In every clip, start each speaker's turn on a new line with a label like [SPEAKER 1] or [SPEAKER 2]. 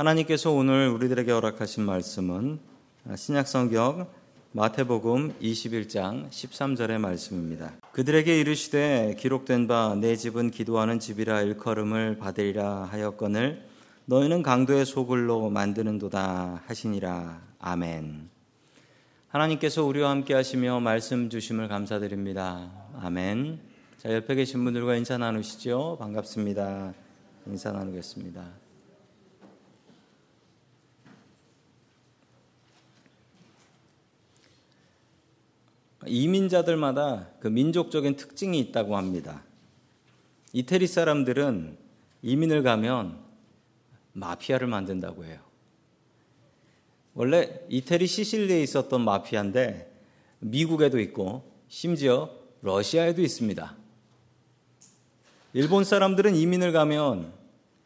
[SPEAKER 1] 하나님께서 오늘 우리들에게 허락하신 말씀은 신약성경 마태복음 21장 13절의 말씀입니다. 그들에게 이르시되 기록된 바 내 집은 기도하는 집이라 일컬음을 받으리라 하였거늘 너희는 강도의 소굴로 만드는도다 하시니라. 아멘. 하나님께서 우리와 함께 하시며 말씀 주심을 감사드립니다. 아멘. 자, 옆에 계신 분들과 인사 나누시죠. 반갑습니다. 인사 나누겠습니다. 이민자들마다 그 민족적인 특징이 있다고 합니다. 이태리 사람들은 이민을 가면 마피아를 만든다고 해요. 원래 이태리 시실리에 있었던 마피아인데 미국에도 있고 심지어 러시아에도 있습니다. 일본 사람들은 이민을 가면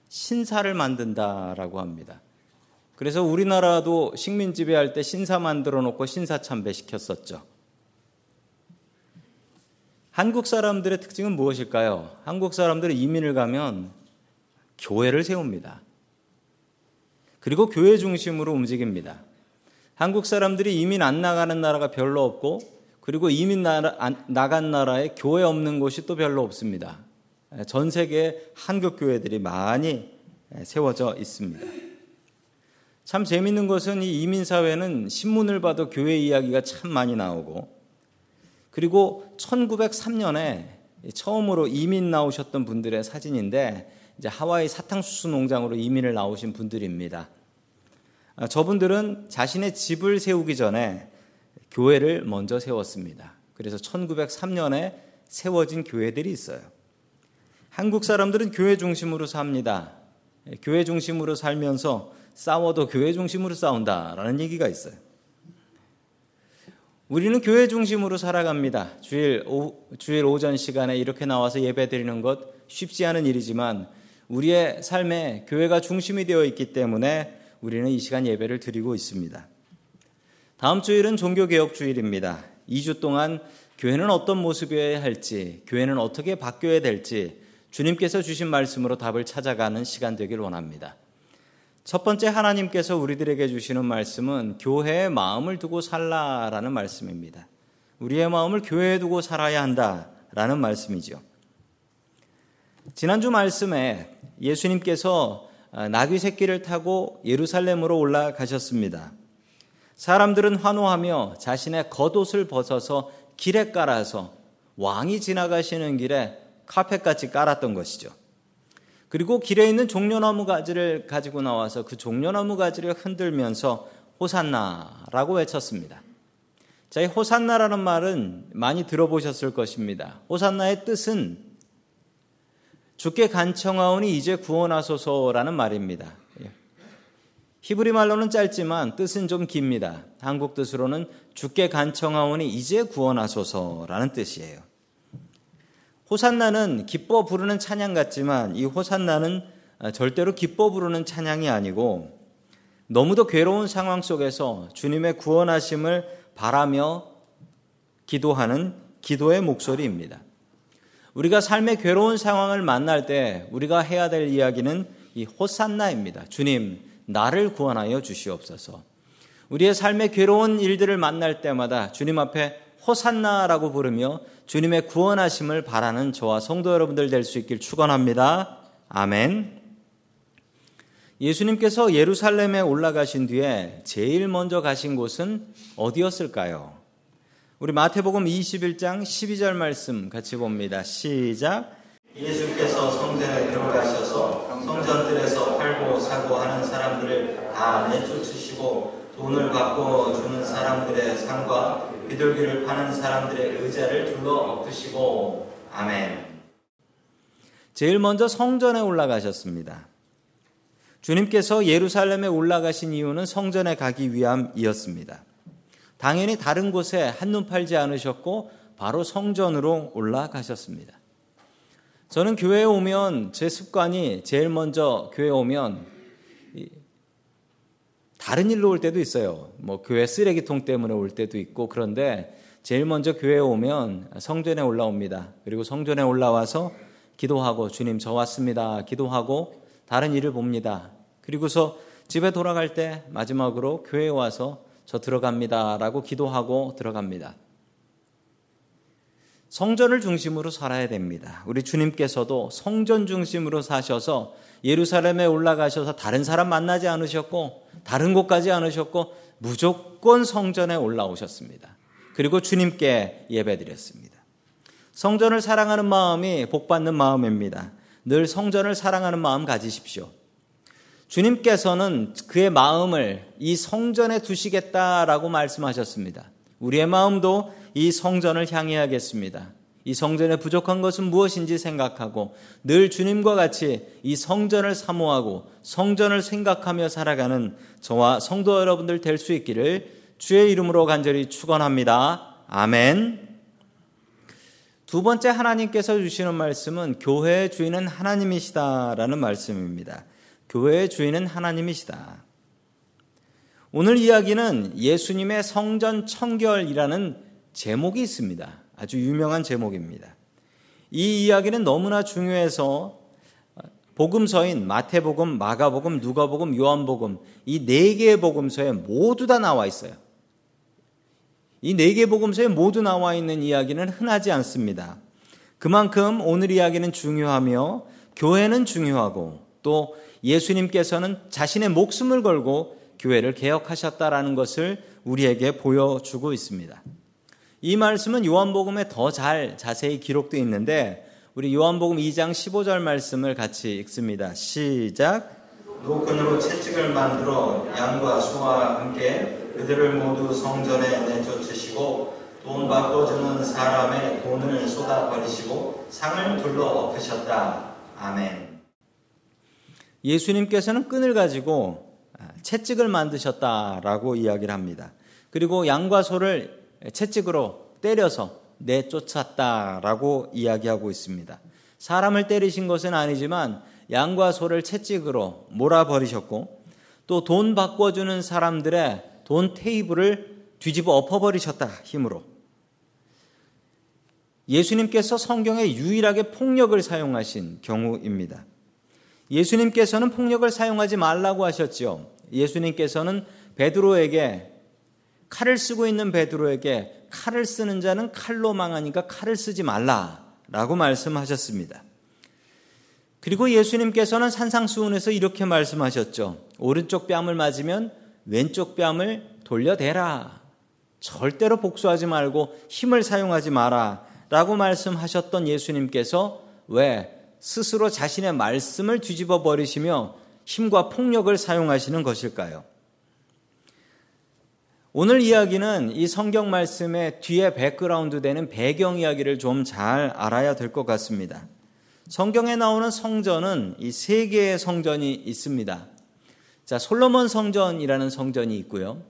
[SPEAKER 1] 신사를 만든다라고 합니다. 그래서 우리나라도 식민 지배할 때 신사 만들어 놓고 신사 참배 시켰었죠. 한국 사람들의 특징은 무엇일까요? 한국 사람들은 이민을 가면 교회를 세웁니다. 그리고 교회 중심으로 움직입니다. 한국 사람들이 이민 안 나가는 나라가 별로 없고 그리고 이민 나라, 나간 나라에 교회 없는 곳이 또 별로 없습니다. 전 세계 한국 교회들이 많이 세워져 있습니다. 참 재밌는 것은 이 이민 사회는 신문을 봐도 교회 이야기가 참 많이 나오고 그리고 1903년에 처음으로 이민 나오셨던 분들의 사진인데 이제 하와이 사탕수수 농장으로 이민을 나오신 분들입니다. 아, 저분들은 자신의 집을 세우기 전에 교회를 먼저 세웠습니다. 그래서 1903년에 세워진 교회들이 있어요. 한국 사람들은 교회 중심으로 삽니다. 교회 중심으로 살면서 싸워도 교회 중심으로 싸운다라는 얘기가 있어요. 우리는 교회 중심으로 살아갑니다. 주일, 오, 주일 오전 시간에 이렇게 나와서 예배 드리는 것 쉽지 않은 일이지만 우리의 삶에 교회가 중심이 되어 있기 때문에 우리는 이 시간 예배를 드리고 있습니다. 다음 주일은 종교개혁 주일입니다. 2주 동안 교회는 어떤 모습이어야 할지, 교회는 어떻게 바뀌어야 될지 주님께서 주신 말씀으로 답을 찾아가는 시간 되길 원합니다. 첫 번째 하나님께서 우리들에게 주시는 말씀은 교회의 마음을 두고 살라라는 말씀입니다. 우리의 마음을 교회에 두고 살아야 한다라는 말씀이죠. 지난주 말씀에 예수님께서 나귀 새끼를 타고 예루살렘으로 올라가셨습니다. 사람들은 환호하며 자신의 겉옷을 벗어서 길에 깔아서 왕이 지나가시는 길에 카펫같이 깔았던 것이죠. 그리고 길에 있는 종려나무 가지를 가지고 나와서 그 종려나무 가지를 흔들면서 호산나라고 외쳤습니다. 자, 이 호산나라는 말은 많이 들어보셨을 것입니다. 호산나의 뜻은 주께 간청하오니 이제 구원하소서라는 말입니다. 예. 히브리 말로는 짧지만 뜻은 좀 깁니다. 한국 뜻으로는 주께 간청하오니 이제 구원하소서라는 뜻이에요. 호산나는 기뻐 부르는 찬양 같지만 이 호산나는 절대로 기뻐 부르는 찬양이 아니고 너무도 괴로운 상황 속에서 주님의 구원하심을 바라며 기도하는 기도의 목소리입니다. 우리가 삶의 괴로운 상황을 만날 때 우리가 해야 될 이야기는 이 호산나입니다. 주님, 나를 구원하여 주시옵소서. 우리의 삶의 괴로운 일들을 만날 때마다 주님 앞에 호산나라고 부르며 주님의 구원하심을 바라는 저와 성도 여러분들 될 수 있길 축원합니다. 아멘. 예수님께서 예루살렘에 올라가신 뒤에 제일 먼저 가신 곳은 어디였을까요? 우리 마태복음 21장 12절 말씀 같이 봅니다. 시작.
[SPEAKER 2] 예수께서 성전에 들어가셔서 성전들에서 팔고 사고 하는 사람들을 다 내쫓으시고 돈을 받고 주는 사람들의 상과 비둘기를 파는 사람들의 의자를 둘러 엎으시고 아멘.
[SPEAKER 1] 제일 먼저 성전에 올라가셨습니다. 주님께서 예루살렘에 올라가신 이유는 성전에 가기 위함이었습니다. 당연히 다른 곳에 한눈 팔지 않으셨고 바로 성전으로 올라가셨습니다. 저는 교회에 오면 제 습관이 제일 먼저 교회에 오면 다른 일로 올 때도 있어요. 뭐 교회 쓰레기통 때문에 올 때도 있고 그런데 제일 먼저 교회에 오면 성전에 올라옵니다. 그리고 성전에 올라와서 기도하고 주님 저 왔습니다. 기도하고 다른 일을 봅니다. 그리고서 집에 돌아갈 때 마지막으로 교회에 와서 저 들어갑니다라고 기도하고 들어갑니다. 성전을 중심으로 살아야 됩니다. 우리 주님께서도 성전 중심으로 사셔서 예루살렘에 올라가셔서 다른 사람 만나지 않으셨고 다른 곳 가지 않으셨고 무조건 성전에 올라오셨습니다. 그리고 주님께 예배드렸습니다. 성전을 사랑하는 마음이 복받는 마음입니다. 늘 성전을 사랑하는 마음 가지십시오. 주님께서는 그의 마음을 이 성전에 두시겠다라고 말씀하셨습니다. 우리의 마음도 이 성전을 향해야겠습니다. 이 성전에 부족한 것은 무엇인지 생각하고 늘 주님과 같이 이 성전을 사모하고 성전을 생각하며 살아가는 저와 성도 여러분들 될 수 있기를 주의 이름으로 간절히 축원합니다. 아멘. 두 번째 하나님께서 주시는 말씀은 교회의 주인은 하나님이시다라는 말씀입니다. 교회의 주인은 하나님이시다. 오늘 이야기는 예수님의 성전 청결이라는 제목이 있습니다. 아주 유명한 제목입니다. 이 이야기는 너무나 중요해서 복음서인 마태복음, 마가복음, 누가복음, 요한복음 이 네 개의 복음서에 모두 다 나와 있어요. 이 네 개의 복음서에 모두 나와 있는 이야기는 흔하지 않습니다. 그만큼 오늘 이야기는 중요하며 교회는 중요하고 또 예수님께서는 자신의 목숨을 걸고 교회를 개혁하셨다라는 것을 우리에게 보여주고 있습니다. 이 말씀은 요한복음에 더 잘 자세히 기록되어 있는데 우리 요한복음 2장 15절 말씀을 같이 읽습니다. 시작.
[SPEAKER 2] 노끈으로 채찍을 만들어 양과 소와 함께 그들을 모두 성전에 내쫓으시고 돈 바꿔주는 사람의 돈을 쏟아 버리시고 상을 둘러 엎으셨다. 아멘.
[SPEAKER 1] 예수님께서는 끈을 가지고 채찍을 만드셨다라고 이야기를 합니다. 그리고 양과 소를 채찍으로 때려서 내쫓았다라고 이야기하고 있습니다. 사람을 때리신 것은 아니지만 양과 소를 채찍으로 몰아버리셨고 또 돈 바꿔주는 사람들의 돈 테이블을 뒤집어 엎어버리셨다 힘으로. 예수님께서 성경에 유일하게 폭력을 사용하신 경우입니다. 예수님께서는 폭력을 사용하지 말라고 하셨지요. 예수님께서는 베드로에게 칼을 쓰고 있는 베드로에게 칼을 쓰는 자는 칼로 망하니까 칼을 쓰지 말라라고 말씀하셨습니다. 그리고 예수님께서는 산상수훈에서 이렇게 말씀하셨죠. 오른쪽 뺨을 맞으면 왼쪽 뺨을 돌려대라. 절대로 복수하지 말고 힘을 사용하지 마라. 라고 말씀하셨던 예수님께서 왜 스스로 자신의 말씀을 뒤집어 버리시며 힘과 폭력을 사용하시는 것일까요? 오늘 이야기는 이 성경 말씀의 뒤에 백그라운드 되는 배경 이야기를 좀 잘 알아야 될 것 같습니다. 성경에 나오는 성전은 이 세 개의 성전이 있습니다. 자, 솔로몬 성전이라는 성전이 있고요.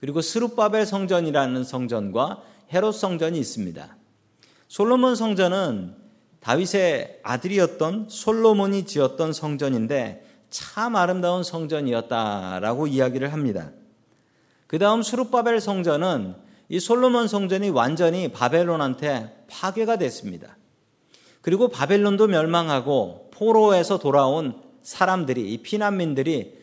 [SPEAKER 1] 그리고 스룹바벨 성전이라는 성전과 헤롯 성전이 있습니다. 솔로몬 성전은 다윗의 아들이었던 솔로몬이 지었던 성전인데 참 아름다운 성전이었다라고 이야기를 합니다. 그 다음 수룹바벨 성전은 이 솔로몬 성전이 완전히 바벨론한테 파괴가 됐습니다. 그리고 바벨론도 멸망하고 포로에서 돌아온 사람들이, 이 피난민들이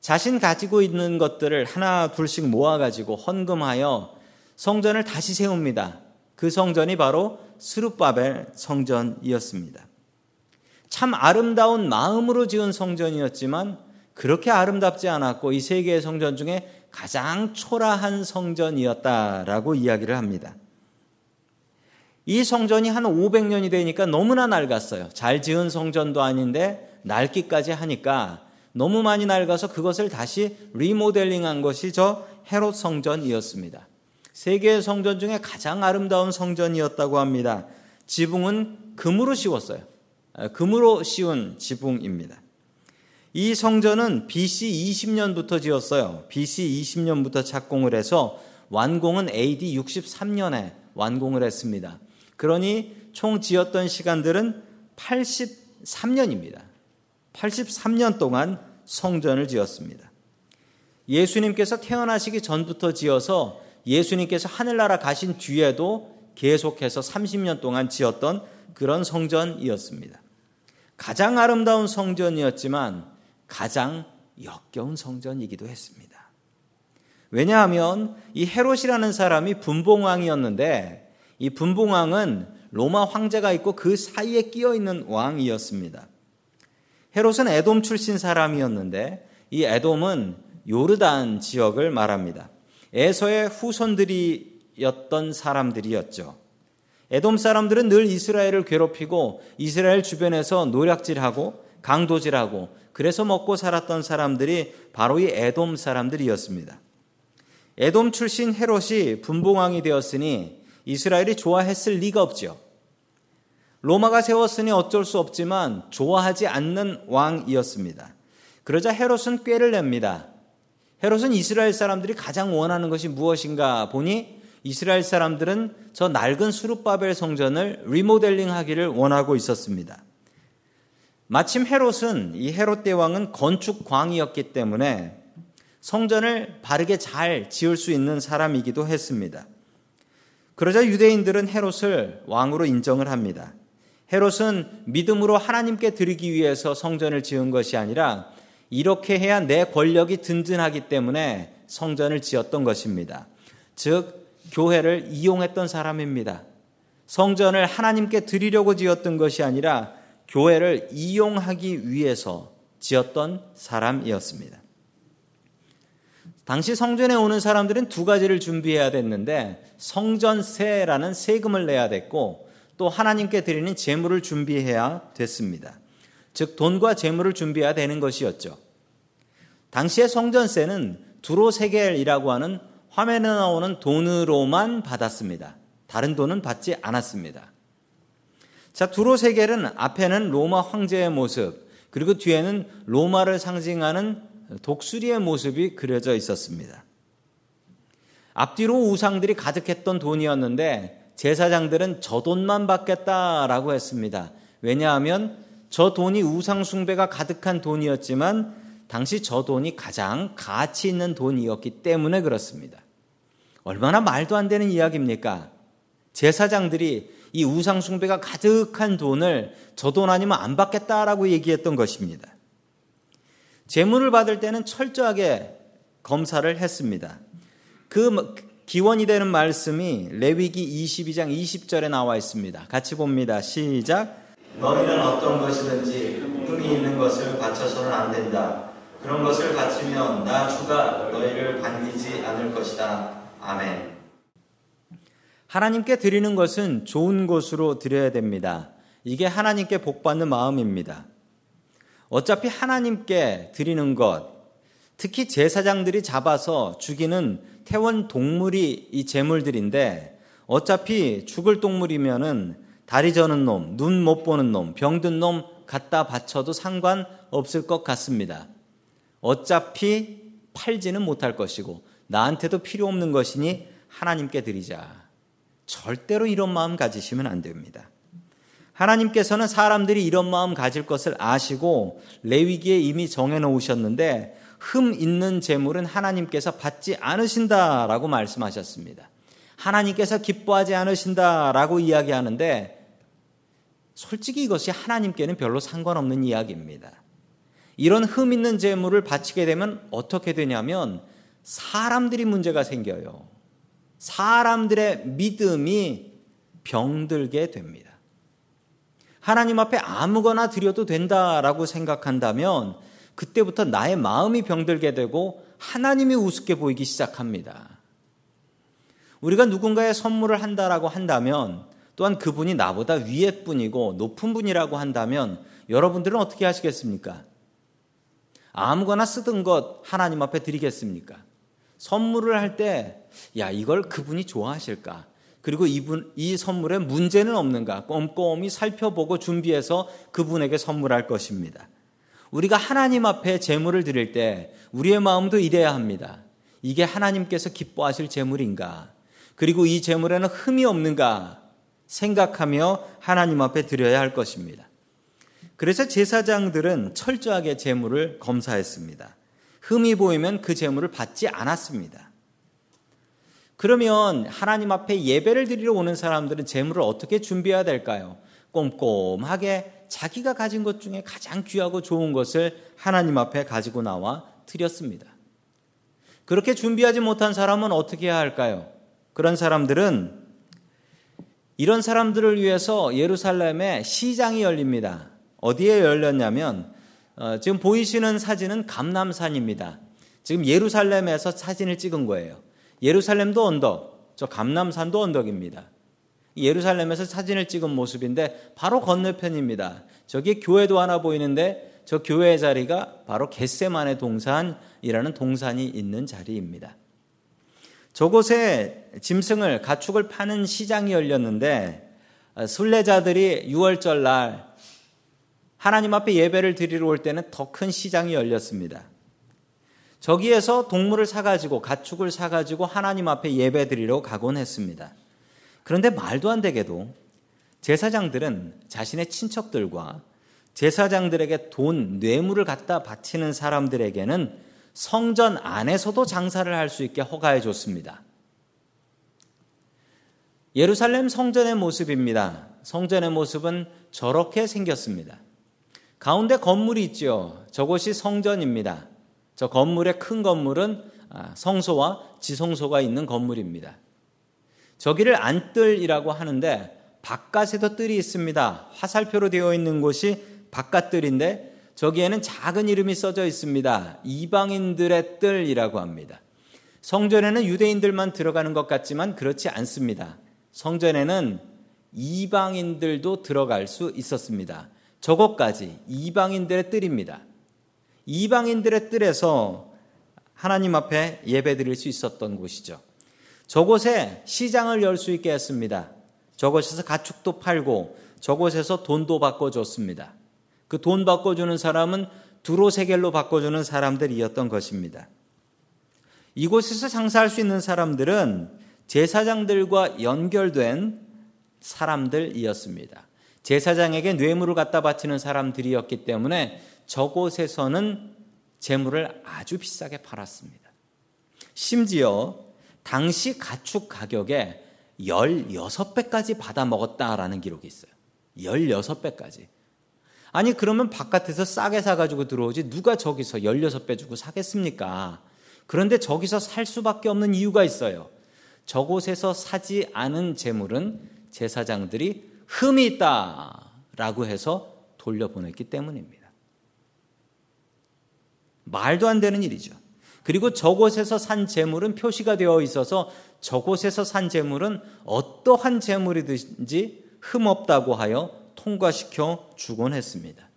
[SPEAKER 1] 자신 가지고 있는 것들을 하나 둘씩 모아가지고 헌금하여 성전을 다시 세웁니다. 그 성전이 바로 스룹바벨 성전이었습니다. 참 아름다운 마음으로 지은 성전이었지만 그렇게 아름답지 않았고 이세 개의 성전 중에 가장 초라한 성전이었다라고 이야기를 합니다. 이 성전이 한 500년이 되니까 너무나 낡았어요. 잘 지은 성전도 아닌데 낡기까지 하니까 너무 많이 낡아서 그것을 다시 리모델링한 것이 저 헤롯 성전이었습니다. 세계의 성전 중에 가장 아름다운 성전이었다고 합니다. 지붕은 금으로 씌웠어요. 아, 금으로 씌운 지붕입니다. 이 성전은 BC 20년부터 지었어요. BC 20년부터 착공을 해서 완공은 AD 63년에 완공을 했습니다. 그러니 총 지었던 시간들은 83년입니다. 83년 동안 성전을 지었습니다. 예수님께서 태어나시기 전부터 지어서 예수님께서 하늘나라 가신 뒤에도 계속해서 30년 동안 지었던 그런 성전이었습니다. 가장 아름다운 성전이었지만 가장 역겨운 성전이기도 했습니다. 왜냐하면 이 헤롯이라는 사람이 분봉왕이었는데 이 분봉왕은 로마 황제가 있고 그 사이에 끼어 있는 왕이었습니다. 헤롯은 에돔 출신 사람이었는데 이 에돔은 요르단 지역을 말합니다. 에서의 후손들이었던 사람들이었죠. 에돔 사람들은 늘 이스라엘을 괴롭히고 이스라엘 주변에서 노략질하고 강도질하고 그래서 먹고 살았던 사람들이 바로 이 에돔 사람들이었습니다. 에돔 출신 헤롯이 분봉왕이 되었으니 이스라엘이 좋아했을 리가 없지요. 로마가 세웠으니 어쩔 수 없지만 좋아하지 않는 왕이었습니다. 그러자 헤롯은 꾀를 냅니다. 헤롯은 이스라엘 사람들이 가장 원하는 것이 무엇인가 보니 이스라엘 사람들은 저 낡은 수룹바벨 성전을 리모델링 하기를 원하고 있었습니다. 마침 헤롯은 이 헤롯 대왕은 건축광이었기 때문에 성전을 바르게 잘 지을 수 있는 사람이기도 했습니다. 그러자 유대인들은 헤롯을 왕으로 인정을 합니다. 헤롯은 믿음으로 하나님께 드리기 위해서 성전을 지은 것이 아니라 이렇게 해야 내 권력이 든든하기 때문에 성전을 지었던 것입니다. 즉, 교회를 이용했던 사람입니다. 성전을 하나님께 드리려고 지었던 것이 아니라 교회를 이용하기 위해서 지었던 사람이었습니다. 당시 성전에 오는 사람들은 두 가지를 준비해야 됐는데 성전세라는 세금을 내야 됐고 또 하나님께 드리는 제물을 준비해야 됐습니다. 즉 돈과 재물을 준비해야 되는 것이었죠. 당시의 성전세는 두로세겔이라고 하는 화면에 나오는 돈으로만 받았습니다. 다른 돈은 받지 않았습니다. 자, 두로 세겔은 앞에는 로마 황제의 모습, 그리고 뒤에는 로마를 상징하는 독수리의 모습이 그려져 있었습니다. 앞뒤로 우상들이 가득했던 돈이었는데 제사장들은 저 돈만 받겠다라고 했습니다. 왜냐하면 저 돈이 우상숭배가 가득한 돈이었지만 당시 저 돈이 가장 가치 있는 돈이었기 때문에 그렇습니다. 얼마나 말도 안 되는 이야기입니까? 제사장들이 이 우상 숭배가 가득한 돈을 저 돈 아니면 안 받겠다라고 얘기했던 것입니다. 재물을 받을 때는 철저하게 검사를 했습니다. 그 기원이 되는 말씀이 레위기 22장 20절에 나와 있습니다. 같이 봅니다. 시작.
[SPEAKER 2] 너희는 어떤 것이든지 흠이 있는 것을 바쳐서는 안 된다. 그런 것을 바치면 나 주가 너희를 반기지 않을 것이다. 아멘.
[SPEAKER 1] 하나님께 드리는 것은 좋은 것으로 드려야 됩니다. 이게 하나님께 복받는 마음입니다. 어차피 하나님께 드리는 것, 특히 제사장들이 잡아서 죽이는 태원 동물이 이 제물들인데 어차피 죽을 동물이면은 다리 저는 놈, 눈 못 보는 놈, 병든 놈 갖다 바쳐도 상관 없을 것 같습니다. 어차피 팔지는 못할 것이고 나한테도 필요 없는 것이니 하나님께 드리자. 절대로 이런 마음 가지시면 안 됩니다. 하나님께서는 사람들이 이런 마음 가질 것을 아시고 레위기에 이미 정해 놓으셨는데 흠 있는 재물은 하나님께서 받지 않으신다라고 말씀하셨습니다. 하나님께서 기뻐하지 않으신다라고 이야기하는데 솔직히 이것이 하나님께는 별로 상관없는 이야기입니다. 이런 흠 있는 재물을 바치게 되면 어떻게 되냐면 사람들이 문제가 생겨요. 사람들의 믿음이 병들게 됩니다. 하나님 앞에 아무거나 드려도 된다라고 생각한다면 그때부터 나의 마음이 병들게 되고 하나님이 우습게 보이기 시작합니다. 우리가 누군가의 선물을 한다라고 한다면 또한 그분이 나보다 위에 분이고 높은 분이라고 한다면 여러분들은 어떻게 하시겠습니까? 아무거나 쓰던 것 하나님 앞에 드리겠습니까? 선물을 할 때, 야, 이걸 그분이 좋아하실까? 그리고 이분, 이 선물에 문제는 없는가 꼼꼼히 살펴보고 준비해서 그분에게 선물할 것입니다. 우리가 하나님 앞에 재물을 드릴 때 우리의 마음도 이래야 합니다. 이게 하나님께서 기뻐하실 재물인가? 그리고 이 재물에는 흠이 없는가? 생각하며 하나님 앞에 드려야 할 것입니다. 그래서 제사장들은 철저하게 재물을 검사했습니다. 흠이 보이면 그 재물을 받지 않았습니다. 그러면 하나님 앞에 예배를 드리러 오는 사람들은 재물을 어떻게 준비해야 될까요? 꼼꼼하게 자기가 가진 것 중에 가장 귀하고 좋은 것을 하나님 앞에 가지고 나와 드렸습니다. 그렇게 준비하지 못한 사람은 어떻게 해야 할까요? 그런 사람들은 이런 사람들을 위해서 예루살렘에 시장이 열립니다. 어디에 열렸냐면 어, 지금 보이시는 사진은 감남산입니다. 지금 예루살렘에서 사진을 찍은 거예요. 예루살렘도 언덕, 저 감남산도 언덕입니다. 예루살렘에서 사진을 찍은 모습인데 바로 건너편입니다. 저기 교회도 하나 보이는데 저 교회 자리가 바로 겟세만의 동산이라는 동산이 있는 자리입니다. 저곳에 짐승을 가축을 파는 시장이 열렸는데 어, 순례자들이 6월절 날 하나님 앞에 예배를 드리러 올 때는 더 큰 시장이 열렸습니다. 저기에서 동물을 사가지고 가축을 사가지고 하나님 앞에 예배 드리러 가곤 했습니다. 그런데 말도 안 되게도 제사장들은 자신의 친척들과 제사장들에게 돈, 뇌물을 갖다 바치는 사람들에게는 성전 안에서도 장사를 할 수 있게 허가해 줬습니다. 예루살렘 성전의 모습입니다. 성전의 모습은 저렇게 생겼습니다. 가운데 건물이 있죠. 저곳이 성전입니다. 저 건물의 큰 건물은 아, 성소와 지성소가 있는 건물입니다. 저기를 안뜰이라고 하는데 바깥에도 뜰이 있습니다. 화살표로 되어 있는 곳이 바깥뜰인데 저기에는 작은 이름이 써져 있습니다. 이방인들의 뜰이라고 합니다. 성전에는 유대인들만 들어가는 것 같지만 그렇지 않습니다. 성전에는 이방인들도 들어갈 수 있었습니다. 저것까지 이방인들의 뜰입니다. 이방인들의 뜰에서 하나님 앞에 예배 드릴 수 있었던 곳이죠. 저곳에 시장을 열 수 있게 했습니다. 저곳에서 가축도 팔고 저곳에서 돈도 바꿔줬습니다. 그 돈 바꿔주는 사람은 두로세겔로 바꿔주는 사람들이었던 것입니다. 이곳에서 장사할 수 있는 사람들은 제사장들과 연결된 사람들이었습니다. 제사장에게 뇌물을 갖다 바치는 사람들이었기 때문에 저곳에서는 재물을 아주 비싸게 팔았습니다. 심지어 당시 가축 가격에 16배까지 받아 먹었다라는 기록이 있어요. 16배까지. 아니, 그러면 바깥에서 싸게 사가지고 들어오지 누가 저기서 16배 주고 사겠습니까? 그런데 저기서 살 수밖에 없는 이유가 있어요. 저곳에서 사지 않은 재물은 제사장들이 흠이 있다라고 해서 돌려보냈기 때문입니다. 말도 안 되는 일이죠. 그리고 저곳에서 산 재물은 표시가 되어 있어서 저곳에서 산 재물은 어떠한 재물이든지 흠없다고 하여 통과시켜 주곤 했습니다.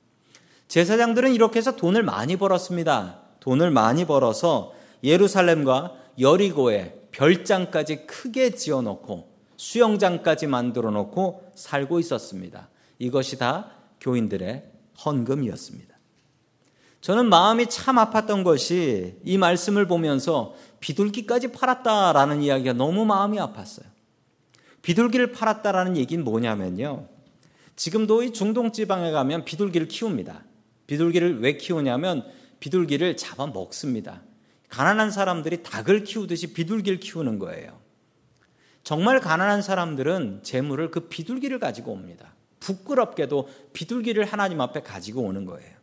[SPEAKER 1] 제사장들은 이렇게 해서 돈을 많이 벌었습니다. 돈을 많이 벌어서 예루살렘과 여리고에 별장까지 크게 지어 놓고 수영장까지 만들어 놓고 살고 있었습니다. 이것이 다 교인들의 헌금이었습니다. 저는 마음이 참 아팠던 것이 이 말씀을 보면서 비둘기까지 팔았다라는 이야기가 너무 마음이 아팠어요. 비둘기를 팔았다라는 얘기는 뭐냐면요. 지금도 이 중동 지방에 가면 비둘기를 키웁니다. 비둘기를 왜 키우냐면 비둘기를 잡아 먹습니다. 가난한 사람들이 닭을 키우듯이 비둘기를 키우는 거예요. 정말 가난한 사람들은 재물을 그 비둘기를 가지고 옵니다. 부끄럽게도 비둘기를 하나님 앞에 가지고 오는 거예요.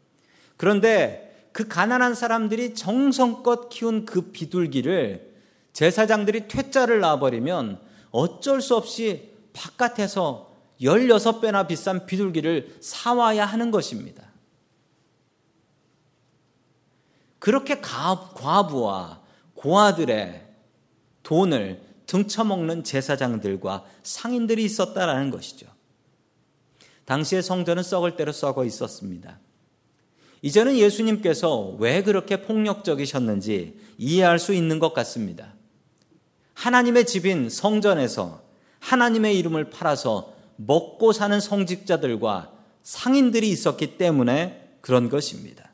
[SPEAKER 1] 그런데 그 가난한 사람들이 정성껏 키운 그 비둘기를 제사장들이 퇴짜를 놔버리면 어쩔 수 없이 바깥에서 16배나 비싼 비둘기를 사와야 하는 것입니다. 그렇게 과부와 고아들의 돈을 등쳐먹는 제사장들과 상인들이 있었다라는 것이죠. 당시의 성전은 썩을 대로 썩어 있었습니다. 이제는 예수님께서 왜 그렇게 폭력적이셨는지 이해할 수 있는 것 같습니다. 하나님의 집인 성전에서 하나님의 이름을 팔아서 먹고 사는 성직자들과 상인들이 있었기 때문에 그런 것입니다.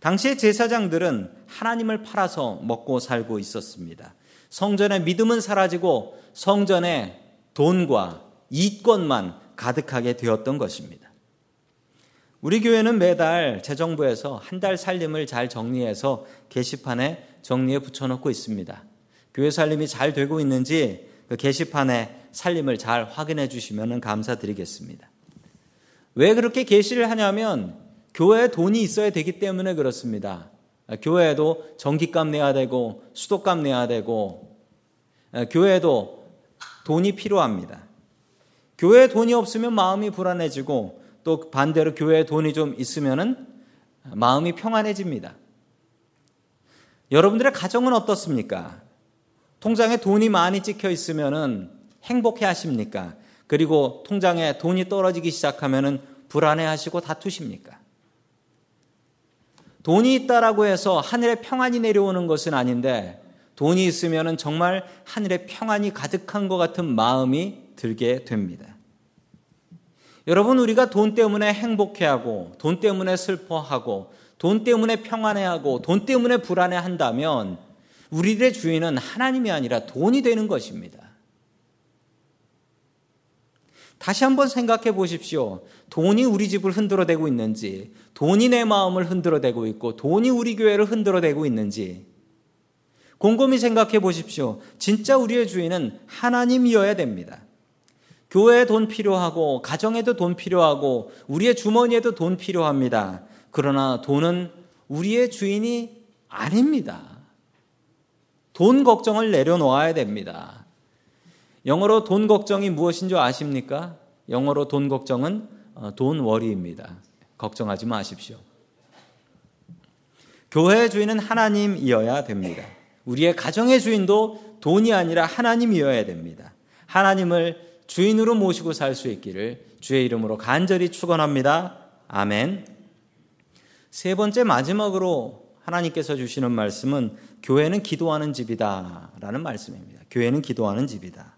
[SPEAKER 1] 당시의 제사장들은 하나님을 팔아서 먹고 살고 있었습니다. 성전의 믿음은 사라지고 성전의 돈과 이권만 가득하게 되었던 것입니다. 우리 교회는 매달 재정부에서 한 달 살림을 잘 정리해서 게시판에 정리해 붙여놓고 있습니다. 교회 살림이 잘 되고 있는지 그 게시판에 살림을 잘 확인해 주시면 감사드리겠습니다. 왜 그렇게 게시를 하냐면 교회에 돈이 있어야 되기 때문에 그렇습니다. 교회에도 전기값 내야 되고 수도값 내야 되고 교회에도 돈이 필요합니다. 교회에 돈이 없으면 마음이 불안해지고 또 반대로 교회에 돈이 좀 있으면은 마음이 평안해집니다. 여러분들의 가정은 어떻습니까? 통장에 돈이 많이 찍혀 있으면은 행복해 하십니까? 그리고 통장에 돈이 떨어지기 시작하면은 불안해 하시고 다투십니까? 돈이 있다라고 해서 하늘에 평안이 내려오는 것은 아닌데 돈이 있으면 정말 하늘에 평안이 가득한 것 같은 마음이 들게 됩니다. 여러분, 우리가 돈 때문에 행복해하고, 돈 때문에 슬퍼하고, 돈 때문에 평안해하고, 돈 때문에 불안해한다면 우리들의 주인은 하나님이 아니라 돈이 되는 것입니다. 다시 한번 생각해 보십시오. 돈이 우리 집을 흔들어대고 있는지, 돈이 내 마음을 흔들어대고 있고, 돈이 우리 교회를 흔들어대고 있는지, 곰곰이 생각해 보십시오. 진짜 우리의 주인은 하나님이어야 됩니다. 교회에 돈 필요하고, 가정에도 돈 필요하고, 우리의 주머니에도 돈 필요합니다. 그러나 돈은 우리의 주인이 아닙니다. 돈 걱정을 내려놓아야 됩니다. 영어로 돈 걱정이 무엇인 줄 아십니까? 영어로 돈 걱정은 어, 돈 워리입니다. 걱정하지 마십시오. 교회의 주인은 하나님이어야 됩니다. 우리의 가정의 주인도 돈이 아니라 하나님이어야 됩니다. 하나님을 주인으로 모시고 살 수 있기를 주의 이름으로 간절히 축원합니다. 아멘. 세 번째 마지막으로 하나님께서 주시는 말씀은 교회는 기도하는 집이다라는 말씀입니다. 교회는 기도하는 집이다.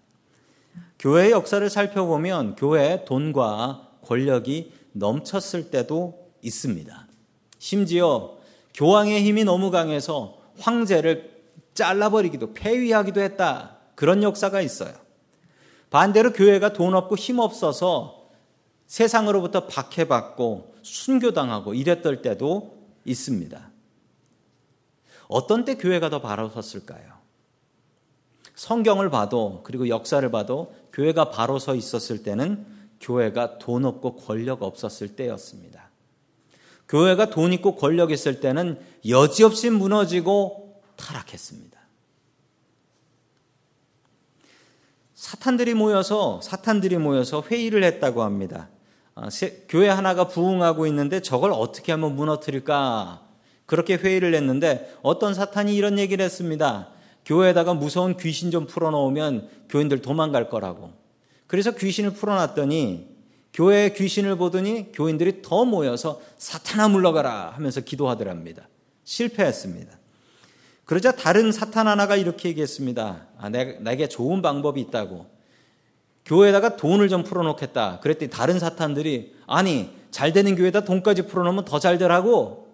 [SPEAKER 1] 교회의 역사를 살펴보면 교회에 돈과 권력이 넘쳤을 때도 있습니다. 심지어 교황의 힘이 너무 강해서 황제를 잘라버리기도 폐위하기도 했다. 그런 역사가 있어요. 반대로 교회가 돈 없고 힘 없어서 세상으로부터 박해받고 순교당하고 이랬던 때도 있습니다. 어떤 때 교회가 더 바로 섰을까요? 성경을 봐도 그리고 역사를 봐도 교회가 바로 서 있었을 때는 교회가 돈 없고 권력 없었을 때였습니다. 교회가 돈 있고 권력 있을 때는 여지없이 무너지고 타락했습니다. 사탄들이 모여서 사탄들이 모여서 회의를 했다고 합니다. 아, 교회 하나가 부흥하고 있는데 저걸 어떻게 하면 무너뜨릴까? 그렇게 회의를 했는데 어떤 사탄이 이런 얘기를 했습니다. 교회에다가 무서운 귀신 좀 풀어놓으면 교인들 도망갈 거라고. 그래서 귀신을 풀어놨더니 교회에 귀신을 보더니 교인들이 더 모여서 사탄아 물러가라 하면서 기도하더랍니다. 실패했습니다. 그러자 다른 사탄 하나가 이렇게 얘기했습니다. 아, 내게 좋은 방법이 있다고. 교회에다가 돈을 좀 풀어놓겠다. 그랬더니 다른 사탄들이 아니 잘 되는 교회에다 돈까지 풀어놓으면 더 잘 되라고.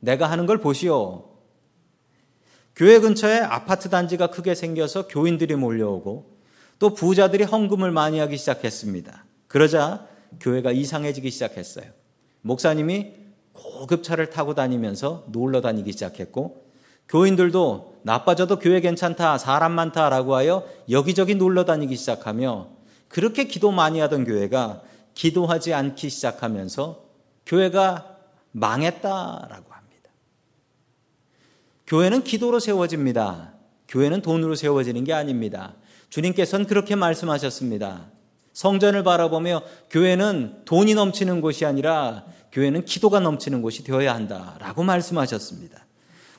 [SPEAKER 1] 내가 하는 걸 보시오. 교회 근처에 아파트 단지가 크게 생겨서 교인들이 몰려오고 또 부자들이 헌금을 많이 하기 시작했습니다. 그러자 교회가 이상해지기 시작했어요. 목사님이 고급 차를 타고 다니면서 놀러 다니기 시작했고 교인들도 나빠져도 교회 괜찮다, 사람 많다라고 하여 여기저기 놀러 다니기 시작하며 그렇게 기도 많이 하던 교회가 기도하지 않기 시작하면서 교회가 망했다라고 교회는 기도로 세워집니다. 교회는 돈으로 세워지는 게 아닙니다. 주님께서는 그렇게 말씀하셨습니다. 성전을 바라보며 교회는 돈이 넘치는 곳이 아니라 교회는 기도가 넘치는 곳이 되어야 한다라고 말씀하셨습니다.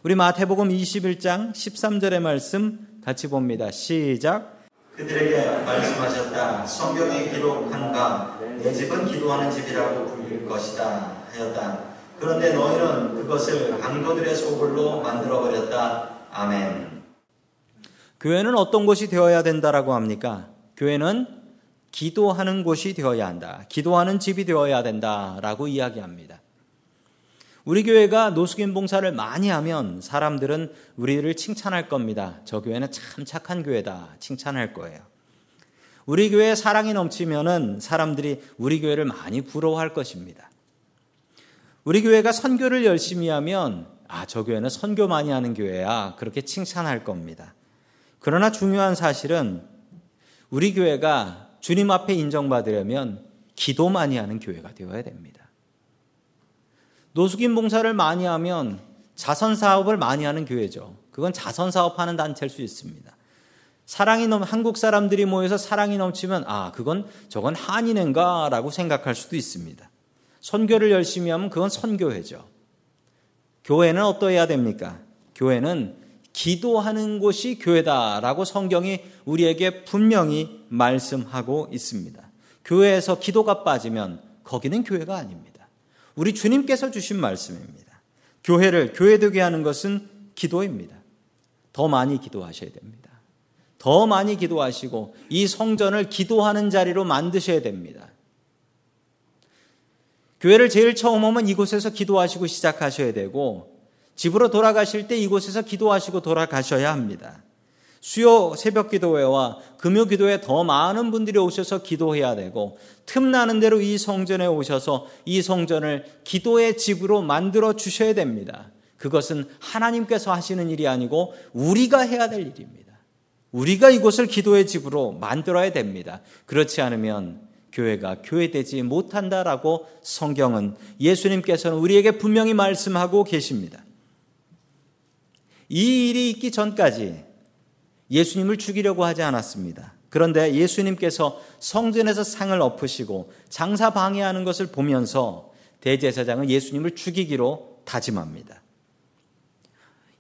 [SPEAKER 1] 우리 마태복음 21장 13절의 말씀 같이 봅니다. 시작.
[SPEAKER 2] 그들에게 말씀하셨다. 성경에 기록한 바내 집은 기도하는 집이라고 불릴 것이다 하였다. 그런데 너희는 그것을 강도들의 소굴로 만들어 버렸다. 아멘.
[SPEAKER 1] 교회는 어떤 곳이 되어야 된다라고 합니까? 교회는 기도하는 곳이 되어야 한다. 기도하는 집이 되어야 된다라고 이야기합니다. 우리 교회가 노숙인 봉사를 많이 하면 사람들은 우리를 칭찬할 겁니다. 저 교회는 참 착한 교회다. 칭찬할 거예요. 우리 교회에 사랑이 넘치면은 사람들이 우리 교회를 많이 부러워할 것입니다. 우리 교회가 선교를 열심히 하면 아, 저 교회는 선교 많이 하는 교회야. 그렇게 칭찬할 겁니다. 그러나 중요한 사실은 우리 교회가 주님 앞에 인정받으려면 기도 많이 하는 교회가 되어야 됩니다. 노숙인 봉사를 많이 하면 자선 사업을 많이 하는 교회죠. 그건 자선 사업하는 단체일 수 있습니다. 사랑이 넘 한국 사람들이 모여서 사랑이 넘치면 아 그건 저건 한인인가라고 생각할 수도 있습니다. 선교를 열심히 하면 그건 선교회죠. 교회는 어떠해야 됩니까? 교회는 기도하는 곳이 교회다라고 성경이 우리에게 분명히 말씀하고 있습니다. 교회에서 기도가 빠지면 거기는 교회가 아닙니다. 우리 주님께서 주신 말씀입니다. 교회를 교회되게 하는 것은 기도입니다. 더 많이 기도하셔야 됩니다. 더 많이 기도하시고 이 성전을 기도하는 자리로 만드셔야 됩니다. 교회를 제일 처음 오면 이곳에서 기도하시고 시작하셔야 되고 집으로 돌아가실 때 이곳에서 기도하시고 돌아가셔야 합니다. 수요 새벽 기도회와 금요 기도회 더 많은 분들이 오셔서 기도해야 되고 틈나는 대로 이 성전에 오셔서 이 성전을 기도의 집으로 만들어 주셔야 됩니다. 그것은 하나님께서 하시는 일이 아니고 우리가 해야 될 일입니다. 우리가 이곳을 기도의 집으로 만들어야 됩니다. 그렇지 않으면 교회가 교회되지 못한다라고 성경은 예수님께서는 우리에게 분명히 말씀하고 계십니다. 이 일이 있기 전까지 예수님을 죽이려고 하지 않았습니다. 그런데 예수님께서 성전에서 상을 엎으시고 장사 방해하는 것을 보면서 대제사장은 예수님을 죽이기로 다짐합니다.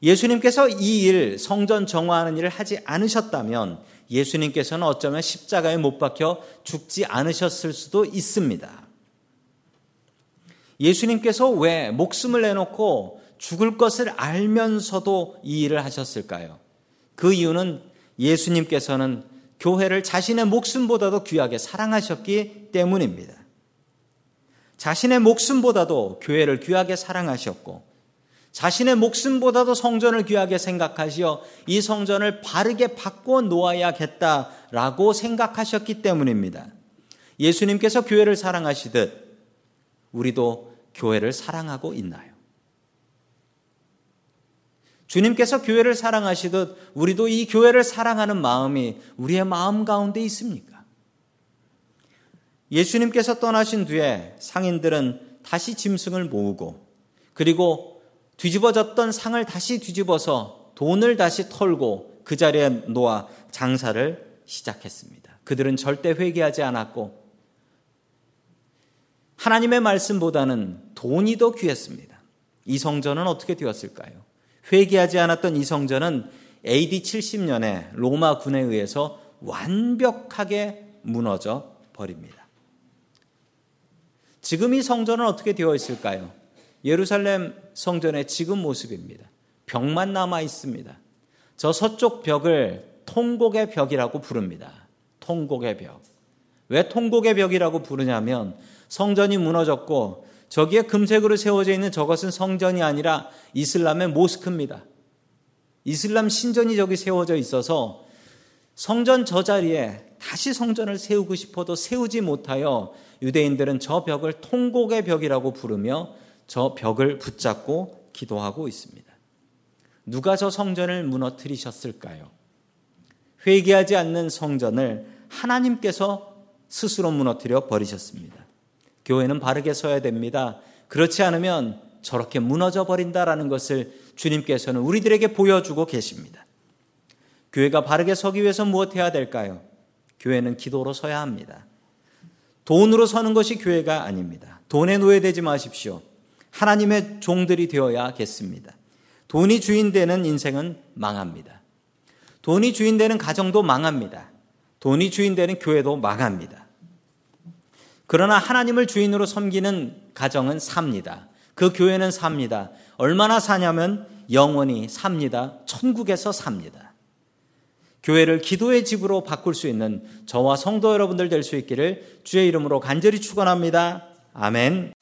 [SPEAKER 1] 예수님께서 이 일, 성전 정화하는 일을 하지 않으셨다면 예수님께서는 어쩌면 십자가에 못 박혀 죽지 않으셨을 수도 있습니다. 예수님께서 왜 목숨을 내놓고 죽을 것을 알면서도 이 일을 하셨을까요? 그 이유는 예수님께서는 교회를 자신의 목숨보다도 귀하게 사랑하셨기 때문입니다. 자신의 목숨보다도 교회를 귀하게 사랑하셨고, 자신의 목숨보다도 성전을 귀하게 생각하시어 이 성전을 바르게 바꿔 놓아야겠다라고 생각하셨기 때문입니다. 예수님께서 교회를 사랑하시듯 우리도 교회를 사랑하고 있나요? 주님께서 교회를 사랑하시듯 우리도 이 교회를 사랑하는 마음이 우리의 마음 가운데 있습니까? 예수님께서 떠나신 뒤에 상인들은 다시 짐승을 모으고 그리고 뒤집어졌던 상을 다시 뒤집어서 돈을 다시 털고 그 자리에 놓아 장사를 시작했습니다. 그들은 절대 회개하지 않았고 하나님의 말씀보다는 돈이 더 귀했습니다. 이 성전은 어떻게 되었을까요? 회개하지 않았던 이 성전은 AD 70년에 로마 군에 의해서 완벽하게 무너져 버립니다. 지금 이 성전은 어떻게 되어 있을까요? 예루살렘 성전의 지금 모습입니다. 벽만 남아 있습니다. 저 서쪽 벽을 통곡의 벽이라고 부릅니다. 통곡의 벽. 왜 통곡의 벽이라고 부르냐면 성전이 무너졌고 저기에 금색으로 세워져 있는 저것은 성전이 아니라 이슬람의 모스크입니다. 이슬람 신전이 저기 세워져 있어서 성전 저 자리에 다시 성전을 세우고 싶어도 세우지 못하여 유대인들은 저 벽을 통곡의 벽이라고 부르며 저 벽을 붙잡고 기도하고 있습니다. 누가 저 성전을 무너뜨리셨을까요? 회개하지 않는 성전을 하나님께서 스스로 무너뜨려 버리셨습니다. 교회는 바르게 서야 됩니다. 그렇지 않으면 저렇게 무너져 버린다라는 것을 주님께서는 우리들에게 보여주고 계십니다. 교회가 바르게 서기 위해서 무엇 해야 될까요? 교회는 기도로 서야 합니다. 돈으로 서는 것이 교회가 아닙니다. 돈에 노예되지 마십시오. 하나님의 종들이 되어야겠습니다. 돈이 주인 되는 인생은 망합니다. 돈이 주인 되는 가정도 망합니다. 돈이 주인 되는 교회도 망합니다. 그러나 하나님을 주인으로 섬기는 가정은 삽니다. 그 교회는 삽니다. 얼마나 사냐면 영원히 삽니다. 천국에서 삽니다. 교회를 기도의 집으로 바꿀 수 있는 저와 성도 여러분들 될 수 있기를 주의 이름으로 간절히 축원합니다. 아멘.